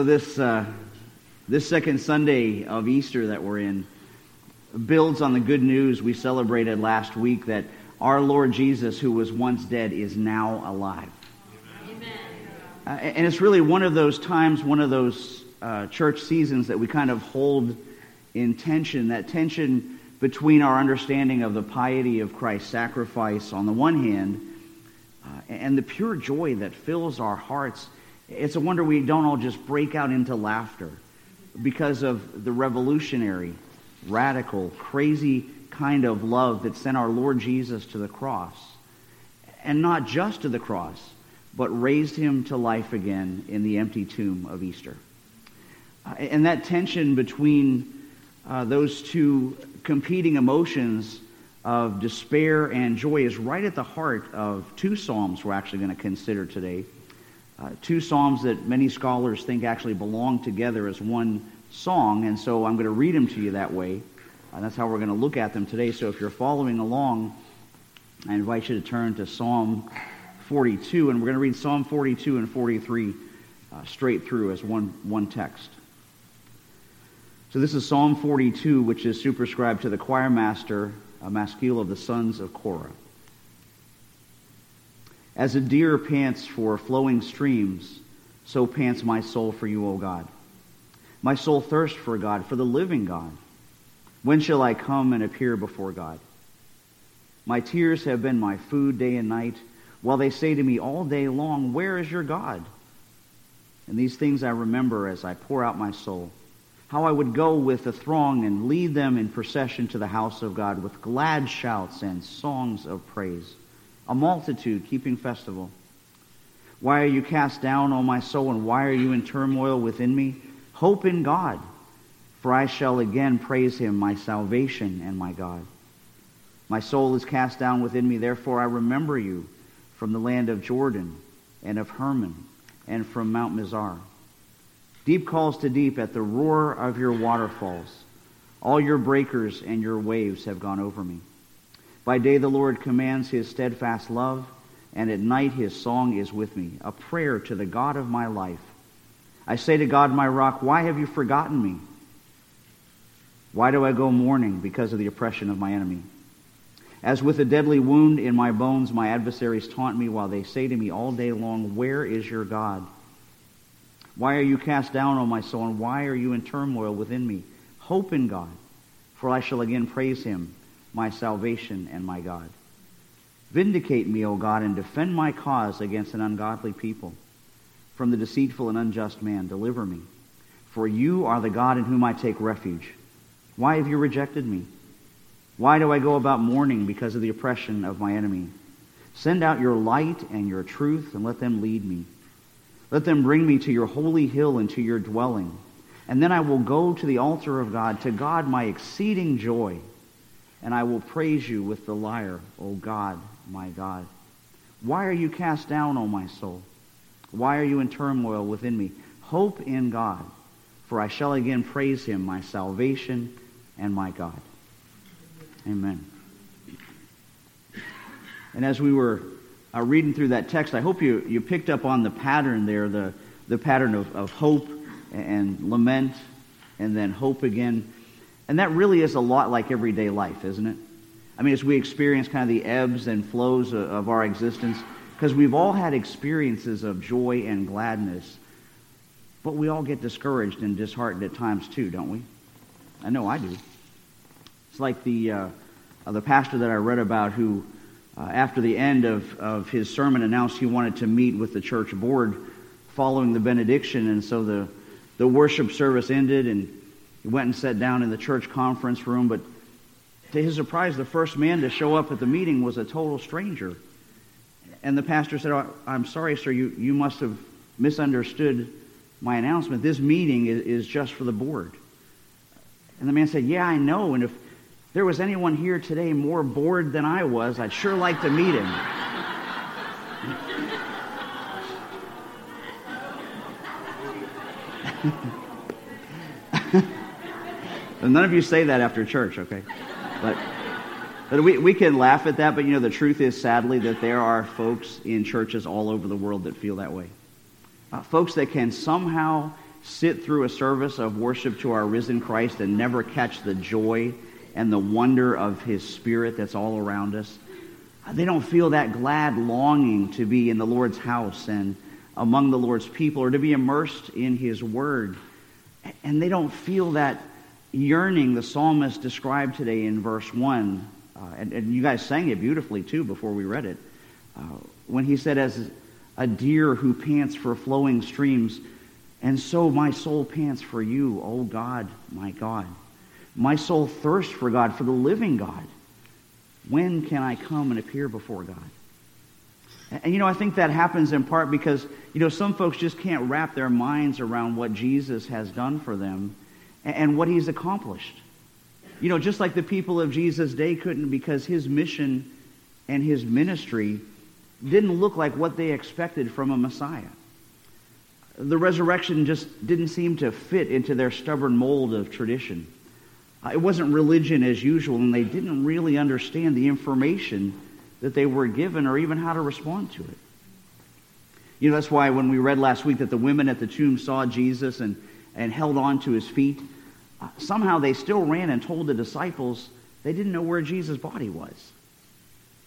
So this uh, this second Sunday of Easter that we're in builds on the good news we celebrated last week that our Lord Jesus, who was once dead, is now alive. Uh, and it's really one of those times, one of those uh, church seasons that we kind of hold in tension. That tension between our understanding of the piety of Christ's sacrifice on the one hand, uh, and the pure joy that fills our hearts it's a wonder we don't all just break out into laughter because of the revolutionary, radical, crazy kind of love that sent our Lord Jesus to the cross. And not just to the cross, but raised him to life again in the empty tomb of Easter. Uh, and that tension between uh, those two competing emotions of despair and joy is right at the heart of two Psalms we're actually going to consider today. Uh, two psalms that many scholars think actually belong together as one song, and so I'm going to read them to you that way. Uh, that's how we're going to look at them today. So if you're following along, I invite you to turn to Psalm 42, and we're going to read Psalm 42 and 43 uh, straight through as one, one text. So this is Psalm 42, which is superscribed to the choir master, uh, Maskil of the sons of Korah. As a deer pants for flowing streams, so pants my soul for you, O God. My soul thirsts for God, for the living God. When shall I come and appear before God? My tears have been my food day and night, while they say to me all day long, Where is your God? And these things I remember as I pour out my soul. How I would go with the throng and lead them in procession to the house of God with glad shouts and songs of praise a multitude keeping festival. Why are you cast down, O my soul, and why are you in turmoil within me? Hope in God, for I shall again praise him, my salvation and my God. My soul is cast down within me, therefore I remember you from the land of Jordan and of Hermon and from Mount Mizar. Deep calls to deep at the roar of your waterfalls. All your breakers and your waves have gone over me. By day the Lord commands his steadfast love, and at night his song is with me, a prayer to the God of my life. I say to God, my rock, why have you forgotten me? Why do I go mourning because of the oppression of my enemy? As with a deadly wound in my bones, my adversaries taunt me while they say to me all day long, Where is your God? Why are you cast down, O my soul, and why are you in turmoil within me? Hope in God, for I shall again praise him my salvation and my God. Vindicate me, O God, and defend my cause against an ungodly people. From the deceitful and unjust man, deliver me. For you are the God in whom I take refuge. Why have you rejected me? Why do I go about mourning because of the oppression of my enemy? Send out your light and your truth, and let them lead me. Let them bring me to your holy hill and to your dwelling. And then I will go to the altar of God, to God my exceeding joy and I will praise you with the lyre, O God, my God. Why are you cast down, O my soul? Why are you in turmoil within me? Hope in God, for I shall again praise him, my salvation and my God. Amen. And as we were uh, reading through that text, I hope you, you picked up on the pattern there, the, the pattern of, of hope and lament, and then hope again. And that really is a lot like everyday life, isn't it? I mean, as we experience kind of the ebbs and flows of, our existence, because we've all had experiences of joy and gladness, but we all get discouraged and disheartened at times too, don't we? I know I do. It's like the, uh, uh, the pastor that I read about who, uh, after the end of, of his sermon, announced he wanted to meet with the church board following the benediction. And so the, the worship service ended, and he went and sat down in the church conference room, but to his surprise, the first man to show up at the meeting was a total stranger. And the pastor said, oh, I'm sorry, sir, you, you must have misunderstood my announcement. This meeting is, is just for the board. And the man said, Yeah, I know. And if there was anyone here today more bored than I was, I'd sure like to meet him. And none of you say that after church, okay? But, but we, we can laugh at that, but you know, the truth is, sadly, that there are folks in churches all over the world that feel that way. Uh, folks that can somehow sit through a service of worship to our risen Christ and never catch the joy and the wonder of his spirit that's all around us. They don't feel that glad longing to be in the Lord's house and among the Lord's people or to be immersed in his word. And they don't feel that yearning the psalmist described today in verse 1. Uh, and, and, you guys sang it beautifully too before we read it. Uh, when he said, As a deer who pants for flowing streams, and so my soul pants for you, O God, my God. My soul thirsts for God, for the living God. When can I come and appear before God? And, you know, I think that happens in part because, you know, some folks just can't wrap their minds around what Jesus has done for them and, what he's accomplished. You know, just like the people of Jesus' day couldn't because his mission and his ministry didn't look like what they expected from a Messiah. The resurrection just didn't seem to fit into their stubborn mold of tradition. Uh, it wasn't religion as usual, and they didn't really understand the information that they were given or even how to respond to it. You know, that's why when we read last week that the women at the tomb saw Jesus and, and held on to his feet, uh, somehow they still ran and told the disciples they didn't know where Jesus' body was.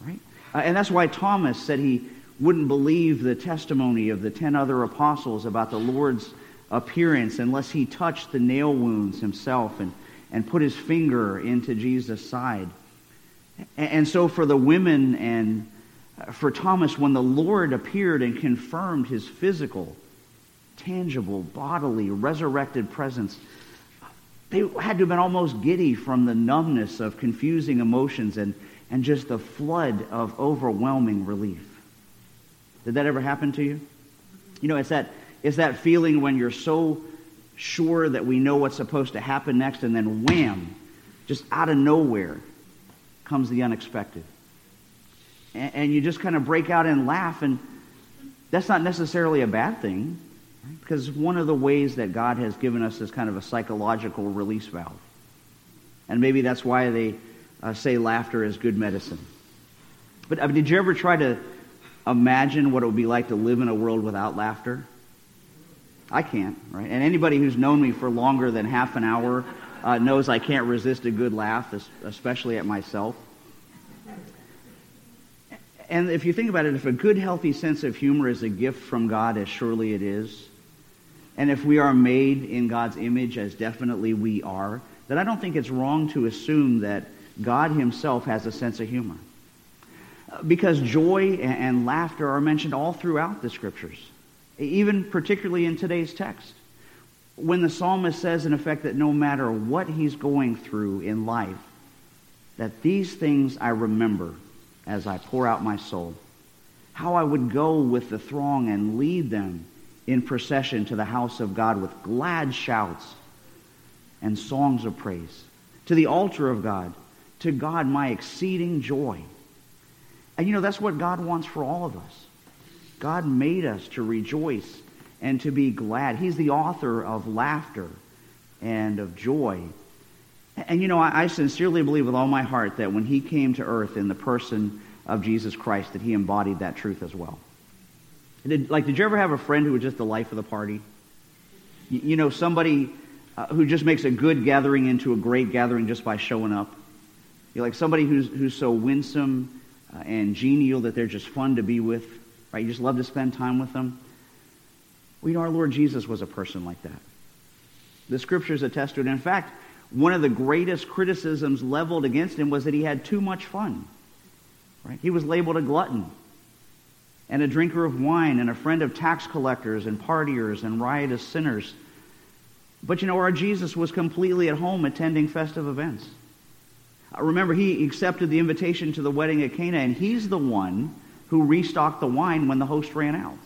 Right? Uh, and that's why Thomas said he wouldn't believe the testimony of the ten other apostles about the Lord's appearance unless he touched the nail wounds himself and, and put his finger into Jesus' side. And so for the women and uh, for Thomas, when the Lord appeared and confirmed his physical, tangible, bodily, resurrected presence, they had to have been almost giddy from the numbness of confusing emotions and and just the flood of overwhelming relief. Did that ever happen to you? You know, it's that, it's that feeling when you're so sure that we know what's supposed to happen next, and then wham, just out of nowhere comes the unexpected. And, and you just kind of break out and laugh, and that's not necessarily a bad thing? Because one of the ways that God has given us is kind of a psychological release valve. And maybe that's why they uh, say laughter is good medicine. But I mean, did you ever try to imagine what it would be like to live in a world without laughter? I can't, right? And anybody who's known me for longer than half an hour uh, knows I can't resist a good laugh, especially at myself. And if you think about it, if a good, healthy sense of humor is a gift from God, as surely it is, and if we are made in God's image, as definitely we are, then I don't think it's wrong to assume that God himself has a sense of humor. Because joy and laughter are mentioned all throughout the scriptures, even particularly in today's text. When the psalmist says, in effect, that no matter what he's going through in life, that these things I remember as I pour out my soul. How I would go with the throng and lead them in procession to the house of God with glad shouts and songs of praise, to the altar of God to God my exceeding joy. And you know, that's what God wants for all of us. God made us to rejoice and to be glad. He's the author of laughter and of joy. And you know, I, sincerely believe with all my heart that when he came to earth in the person of Jesus Christ, that he embodied that truth as well. Did, like, did you ever have a friend who was just the life of the party? You, you know, somebody uh, who just makes a good gathering into a great gathering just by showing up? You're like somebody who's, who's so winsome uh, and genial that they're just fun to be with, right? You just love to spend time with them. Well, you know, our Lord Jesus was a person like that. The scriptures attest to it. In fact, one of the greatest criticisms leveled against him was that he had too much fun. Right? He was labeled a glutton and a drinker of wine and a friend of tax collectors and partiers and riotous sinners. But you know, our Jesus was completely at home attending festive events. Uh, remember, he accepted the invitation to the wedding at Cana, and he's the one who restocked the wine when the host ran out.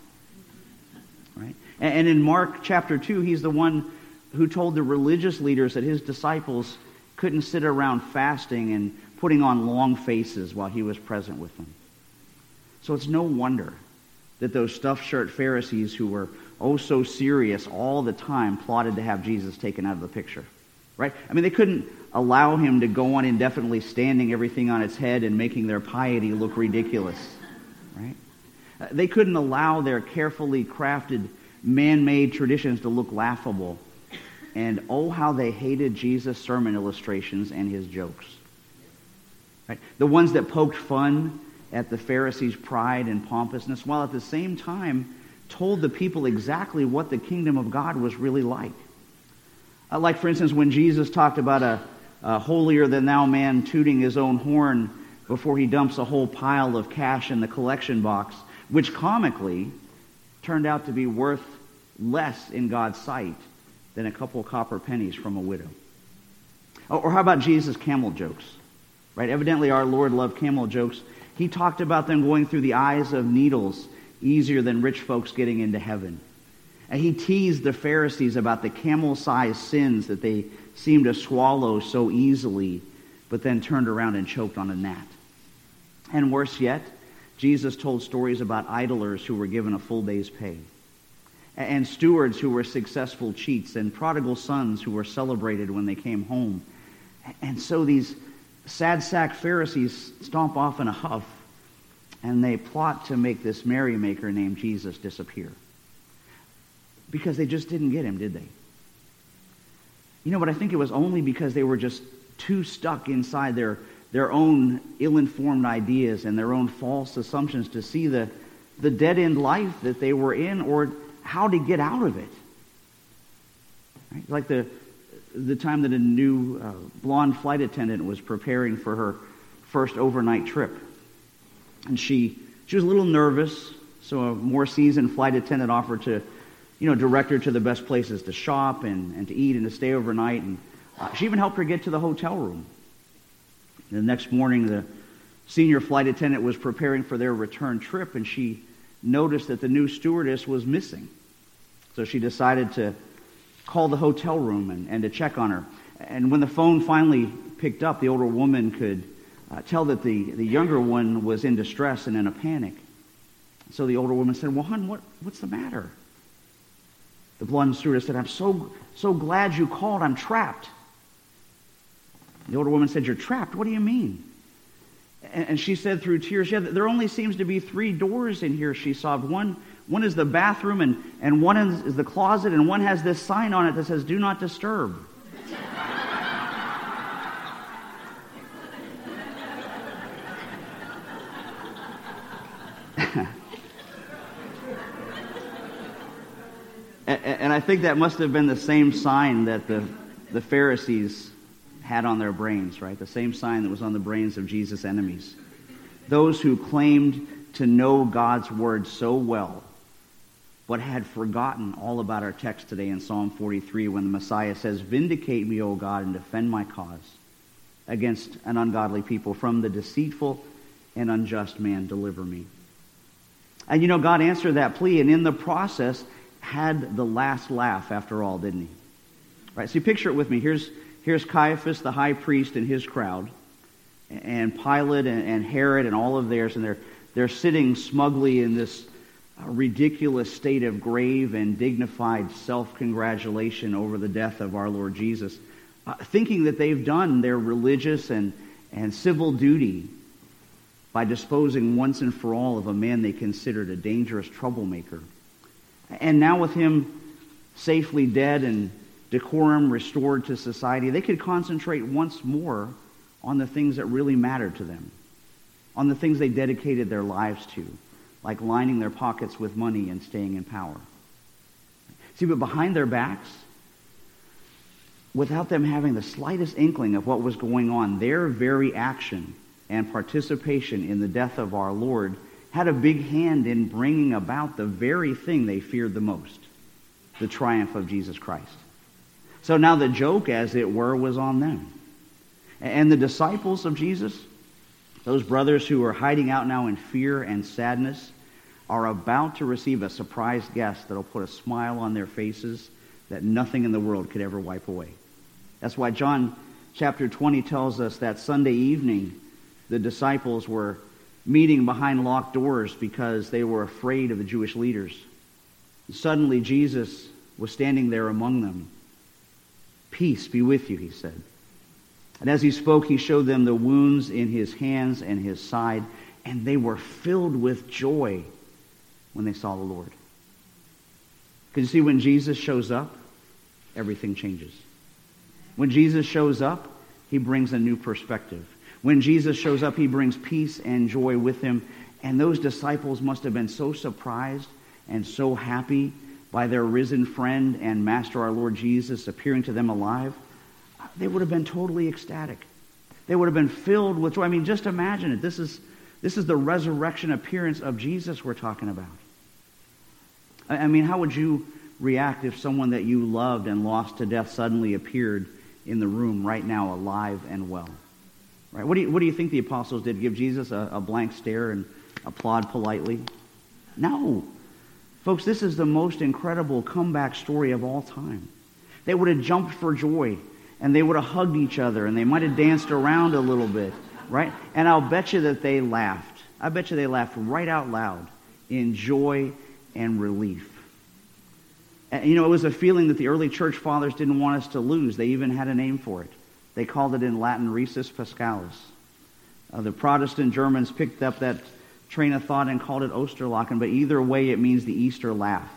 Right? And in Mark chapter 2, he's the one who told the religious leaders that his disciples couldn't sit around fasting and putting on long faces while he was present with them. So it's no wonder that those stuffed shirt Pharisees who were oh so serious all the time plotted to have Jesus taken out of the picture. Right? I mean, they couldn't allow him to go on indefinitely standing everything on its head and making their piety look ridiculous. Right? Uh, they couldn't allow their carefully crafted man-made traditions to look laughable. And oh, how they hated Jesus' sermon illustrations and his jokes. Right? The ones that poked fun at the Pharisees' pride and pompousness, while at the same time told the people exactly what the kingdom of God was really like. Uh, like, for instance, when Jesus talked about a, a holier than thou man tooting his own horn before he dumps a whole pile of cash in the collection box, which comically turned out to be worth less in God's sight than a couple copper pennies from a widow. Or how about Jesus' camel jokes? Right? Evidently, our Lord loved camel jokes. He talked about them going through the eyes of needles easier than rich folks getting into heaven. And he teased the Pharisees about the camel sized sins that they seemed to swallow so easily, but then turned around and choked on a gnat. And worse yet, Jesus told stories about idlers who were given a full day's pay, and stewards who were successful cheats, and prodigal sons who were celebrated when they came home. And so these sad sack Pharisees stomp off in a huff, and they plot to make this merrymaker named Jesus disappear. Because they just didn't get him, did they? You know, but I think it was only because they were just too stuck inside their their own ill-informed ideas and their own false assumptions to see the, the dead-end life that they were in or how to get out of it. Right? Like the, the time that a new uh, blonde flight attendant was preparing for her first overnight trip. And she, she was a little nervous, so a more seasoned flight attendant offered to, you know, direct her to the best places to shop and, and to eat and to stay overnight. And uh, she even helped her get to the hotel room. The next morning, the senior flight attendant was preparing for their return trip, and she noticed that the new stewardess was missing. So she decided to call the hotel room and, and to check on her. And when the phone finally picked up, the older woman could uh, tell that the, the younger one was in distress and in a panic. So the older woman said, Well, hon, what, what's the matter? The blonde stewardess said, I'm so, so glad you called. I'm trapped. The older woman said, You're trapped. What do you mean? And she said through tears, Yeah, there only seems to be three doors in here, she sobbed. One, one is the bathroom, and, and one is, is the closet, and one has this sign on it that says, Do not disturb. and I think that must have been the same sign that the, the Pharisees had on their brains, right? The same sign that was on the brains of Jesus' enemies. Those who claimed to know God's word so well, but had forgotten all about our text today in Psalm 43 when the Messiah says, Vindicate me, O God, and defend my cause against an ungodly people. From the deceitful and unjust man, deliver me. And you know, God answered that plea, and in the process, had the last laugh after all, didn't he? Right, so picture it with me. Here's, Here's Caiaphas, the high priest, and his crowd, and Pilate and, and Herod and all of theirs, and they're, they're sitting smugly in this ridiculous state of grave and dignified self congratulation over the death of our Lord Jesus, uh, thinking that they've done their religious and, and civil duty by disposing once and for all of a man they considered a dangerous troublemaker. And now, with him safely dead and decorum restored to society, they could concentrate once more on the things that really mattered to them, on the things they dedicated their lives to, like lining their pockets with money and staying in power. See, but behind their backs, without them having the slightest inkling of what was going on, their very action and participation in the death of our Lord had a big hand in bringing about the very thing they feared the most the triumph of Jesus Christ. So now the joke, as it were, was on them. And the disciples of Jesus, those brothers who are hiding out now in fear and sadness, are about to receive a surprise guest that'll put a smile on their faces that nothing in the world could ever wipe away. That's why John chapter 20 tells us that Sunday evening the disciples were meeting behind locked doors because they were afraid of the Jewish leaders. Suddenly Jesus was standing there among them Peace be with you, he said. And as he spoke, he showed them the wounds in his hands and his side, and they were filled with joy when they saw the Lord. Because you see, when Jesus shows up, everything changes. When Jesus shows up, he brings a new perspective. When Jesus shows up, he brings peace and joy with him. And those disciples must have been so surprised and so happy by their risen friend and master, our Lord Jesus, appearing to them alive. They would have been totally ecstatic. They would have been filled with joy. I mean, just imagine it. This is, this is the resurrection appearance of Jesus we're talking about. I mean, how would you react if someone that you loved and lost to death suddenly appeared in the room right now, alive and well? Right? What do you, what do you think the apostles did? Give Jesus a, a blank stare and applaud politely? No. Folks, this is the most incredible comeback story of all time. They would have jumped for joy and they would have hugged each other and they might have danced around a little bit, right? And I'll bet you that they laughed. I bet you they laughed right out loud in joy and relief. And, you know, it was a feeling that the early church fathers didn't want us to lose. They even had a name for it. They called it in Latin risus paschalis. Uh, the Protestant Germans picked up that train of thought and called it Osterlachen, but either way it means the Easter laugh.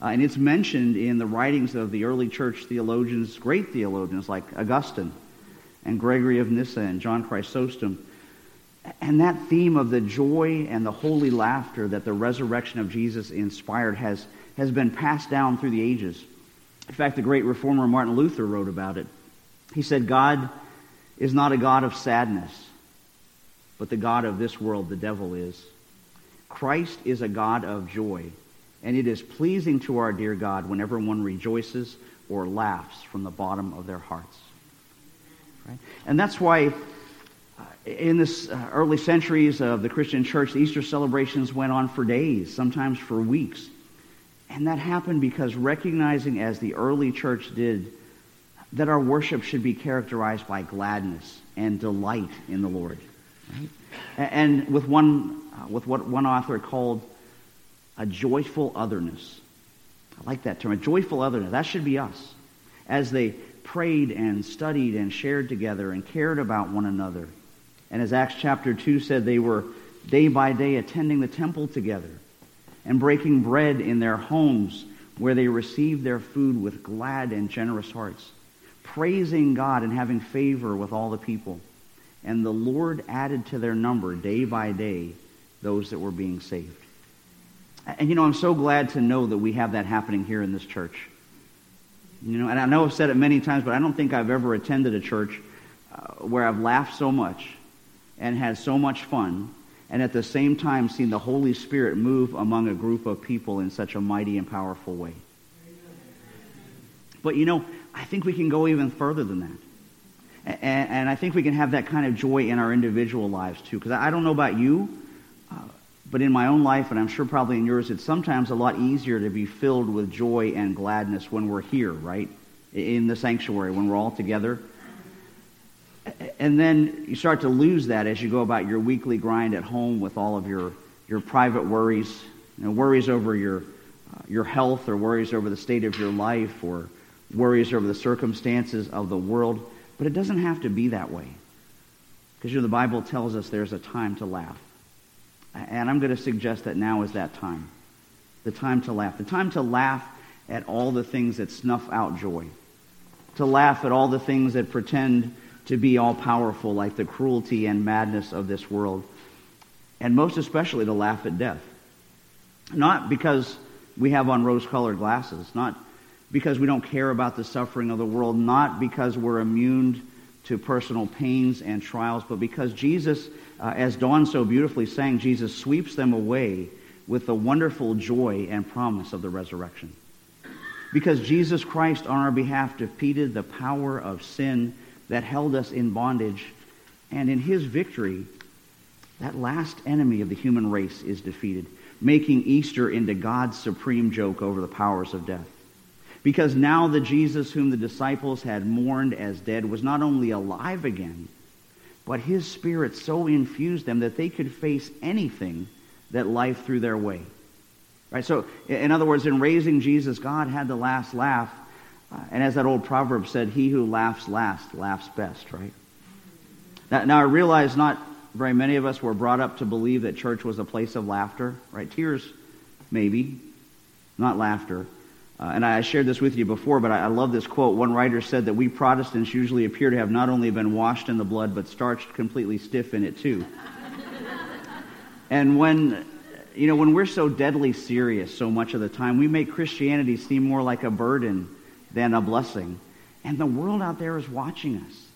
Uh, and it's mentioned in the writings of the early church theologians, great theologians like Augustine and Gregory of Nyssa and John Chrysostom. And that theme of the joy and the holy laughter that the resurrection of Jesus inspired has, has been passed down through the ages. In fact, the great reformer Martin Luther wrote about it. He said, God is not a God of sadness, but the God of this world, the devil is. Christ is a God of joy, and it is pleasing to our dear God whenever one rejoices or laughs from the bottom of their hearts. Right? And that's why uh, in this uh, early centuries of the Christian church, the Easter celebrations went on for days, sometimes for weeks. And that happened because recognizing, as the early church did, that our worship should be characterized by gladness and delight in the Lord. Right? And with one, uh, with what one author called a joyful otherness. I like that term, a joyful otherness. That should be us. As they prayed and studied and shared together and cared about one another. And as Acts chapter 2 said, they were day by day attending the temple together and breaking bread in their homes where they received their food with glad and generous hearts, praising God and having favor with all the people. And the Lord added to their number day by day those that were being saved. And you know, I'm so glad to know that we have that happening here in this church. You know, and I know I've said it many times, but I don't think I've ever attended a church uh, where I've laughed so much and had so much fun and at the same time seen the Holy Spirit move among a group of people in such a mighty and powerful way. But you know, I think we can go even further than that. And, and I think we can have that kind of joy in our individual lives too. Because I don't know about you, uh, but in my own life, and I'm sure probably in yours, it's sometimes a lot easier to be filled with joy and gladness when we're here, right? In the sanctuary, when we're all together and then you start to lose that as you go about your weekly grind at home with all of your, your private worries, you know, worries over your, uh, your health or worries over the state of your life or worries over the circumstances of the world. But it doesn't have to be that way. Because you know, the Bible tells us there's a time to laugh. And I'm going to suggest that now is that time. The time to laugh. The time to laugh at all the things that snuff out joy. To laugh at all the things that pretend to be all powerful like the cruelty and madness of this world. And most especially to laugh at death. Not because we have on rose colored glasses, not because we don't care about the suffering of the world, not because we're immune to personal pains and trials, but because Jesus, uh, as Dawn so beautifully sang, Jesus sweeps them away with the wonderful joy and promise of the resurrection. Because Jesus Christ on our behalf defeated the power of sin that held us in bondage. And in his victory, that last enemy of the human race is defeated, making Easter into God's supreme joke over the powers of death. Because now the Jesus whom the disciples had mourned as dead was not only alive again, but his spirit so infused them that they could face anything that life threw their way. Right? So, in other words, in raising Jesus, God had the last laugh uh, and as that old proverb said, he who laughs last laughs best, right? Now, now, I realize not very many of us were brought up to believe that church was a place of laughter, right? Tears, maybe, not laughter. Uh, and I shared this with you before, but I, I love this quote. One writer said that we Protestants usually appear to have not only been washed in the blood, but starched completely stiff in it too. and when, you know, when we're so deadly serious so much of the time, we make Christianity seem more like a burden than a blessing. And the world out there is watching us.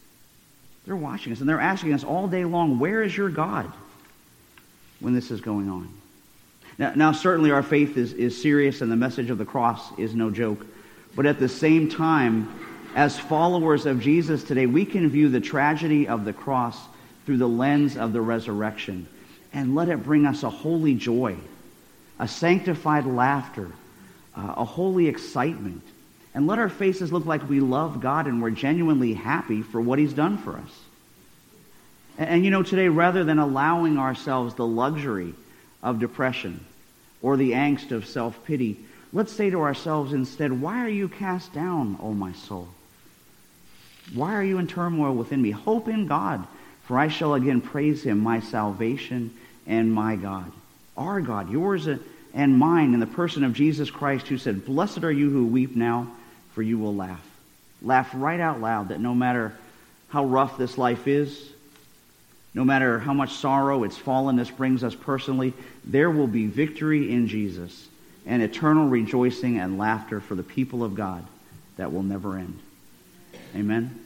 They're watching us, and they're asking us all day long, where is your God when this is going on? Now, now, certainly our faith is, is serious and the message of the cross is no joke. But at the same time, as followers of Jesus today, we can view the tragedy of the cross through the lens of the resurrection and let it bring us a holy joy, a sanctified laughter, uh, a holy excitement. And let our faces look like we love God and we're genuinely happy for what He's done for us. And, and you know, today, rather than allowing ourselves the luxury of depression, or the angst of self pity, let's say to ourselves instead, Why are you cast down, O my soul? Why are you in turmoil within me? Hope in God, for I shall again praise him, my salvation and my God. Our God, yours and mine, in the person of Jesus Christ, who said, Blessed are you who weep now, for you will laugh. Laugh right out loud that no matter how rough this life is, no matter how much sorrow its fallenness brings us personally, there will be victory in Jesus and eternal rejoicing and laughter for the people of God that will never end. Amen.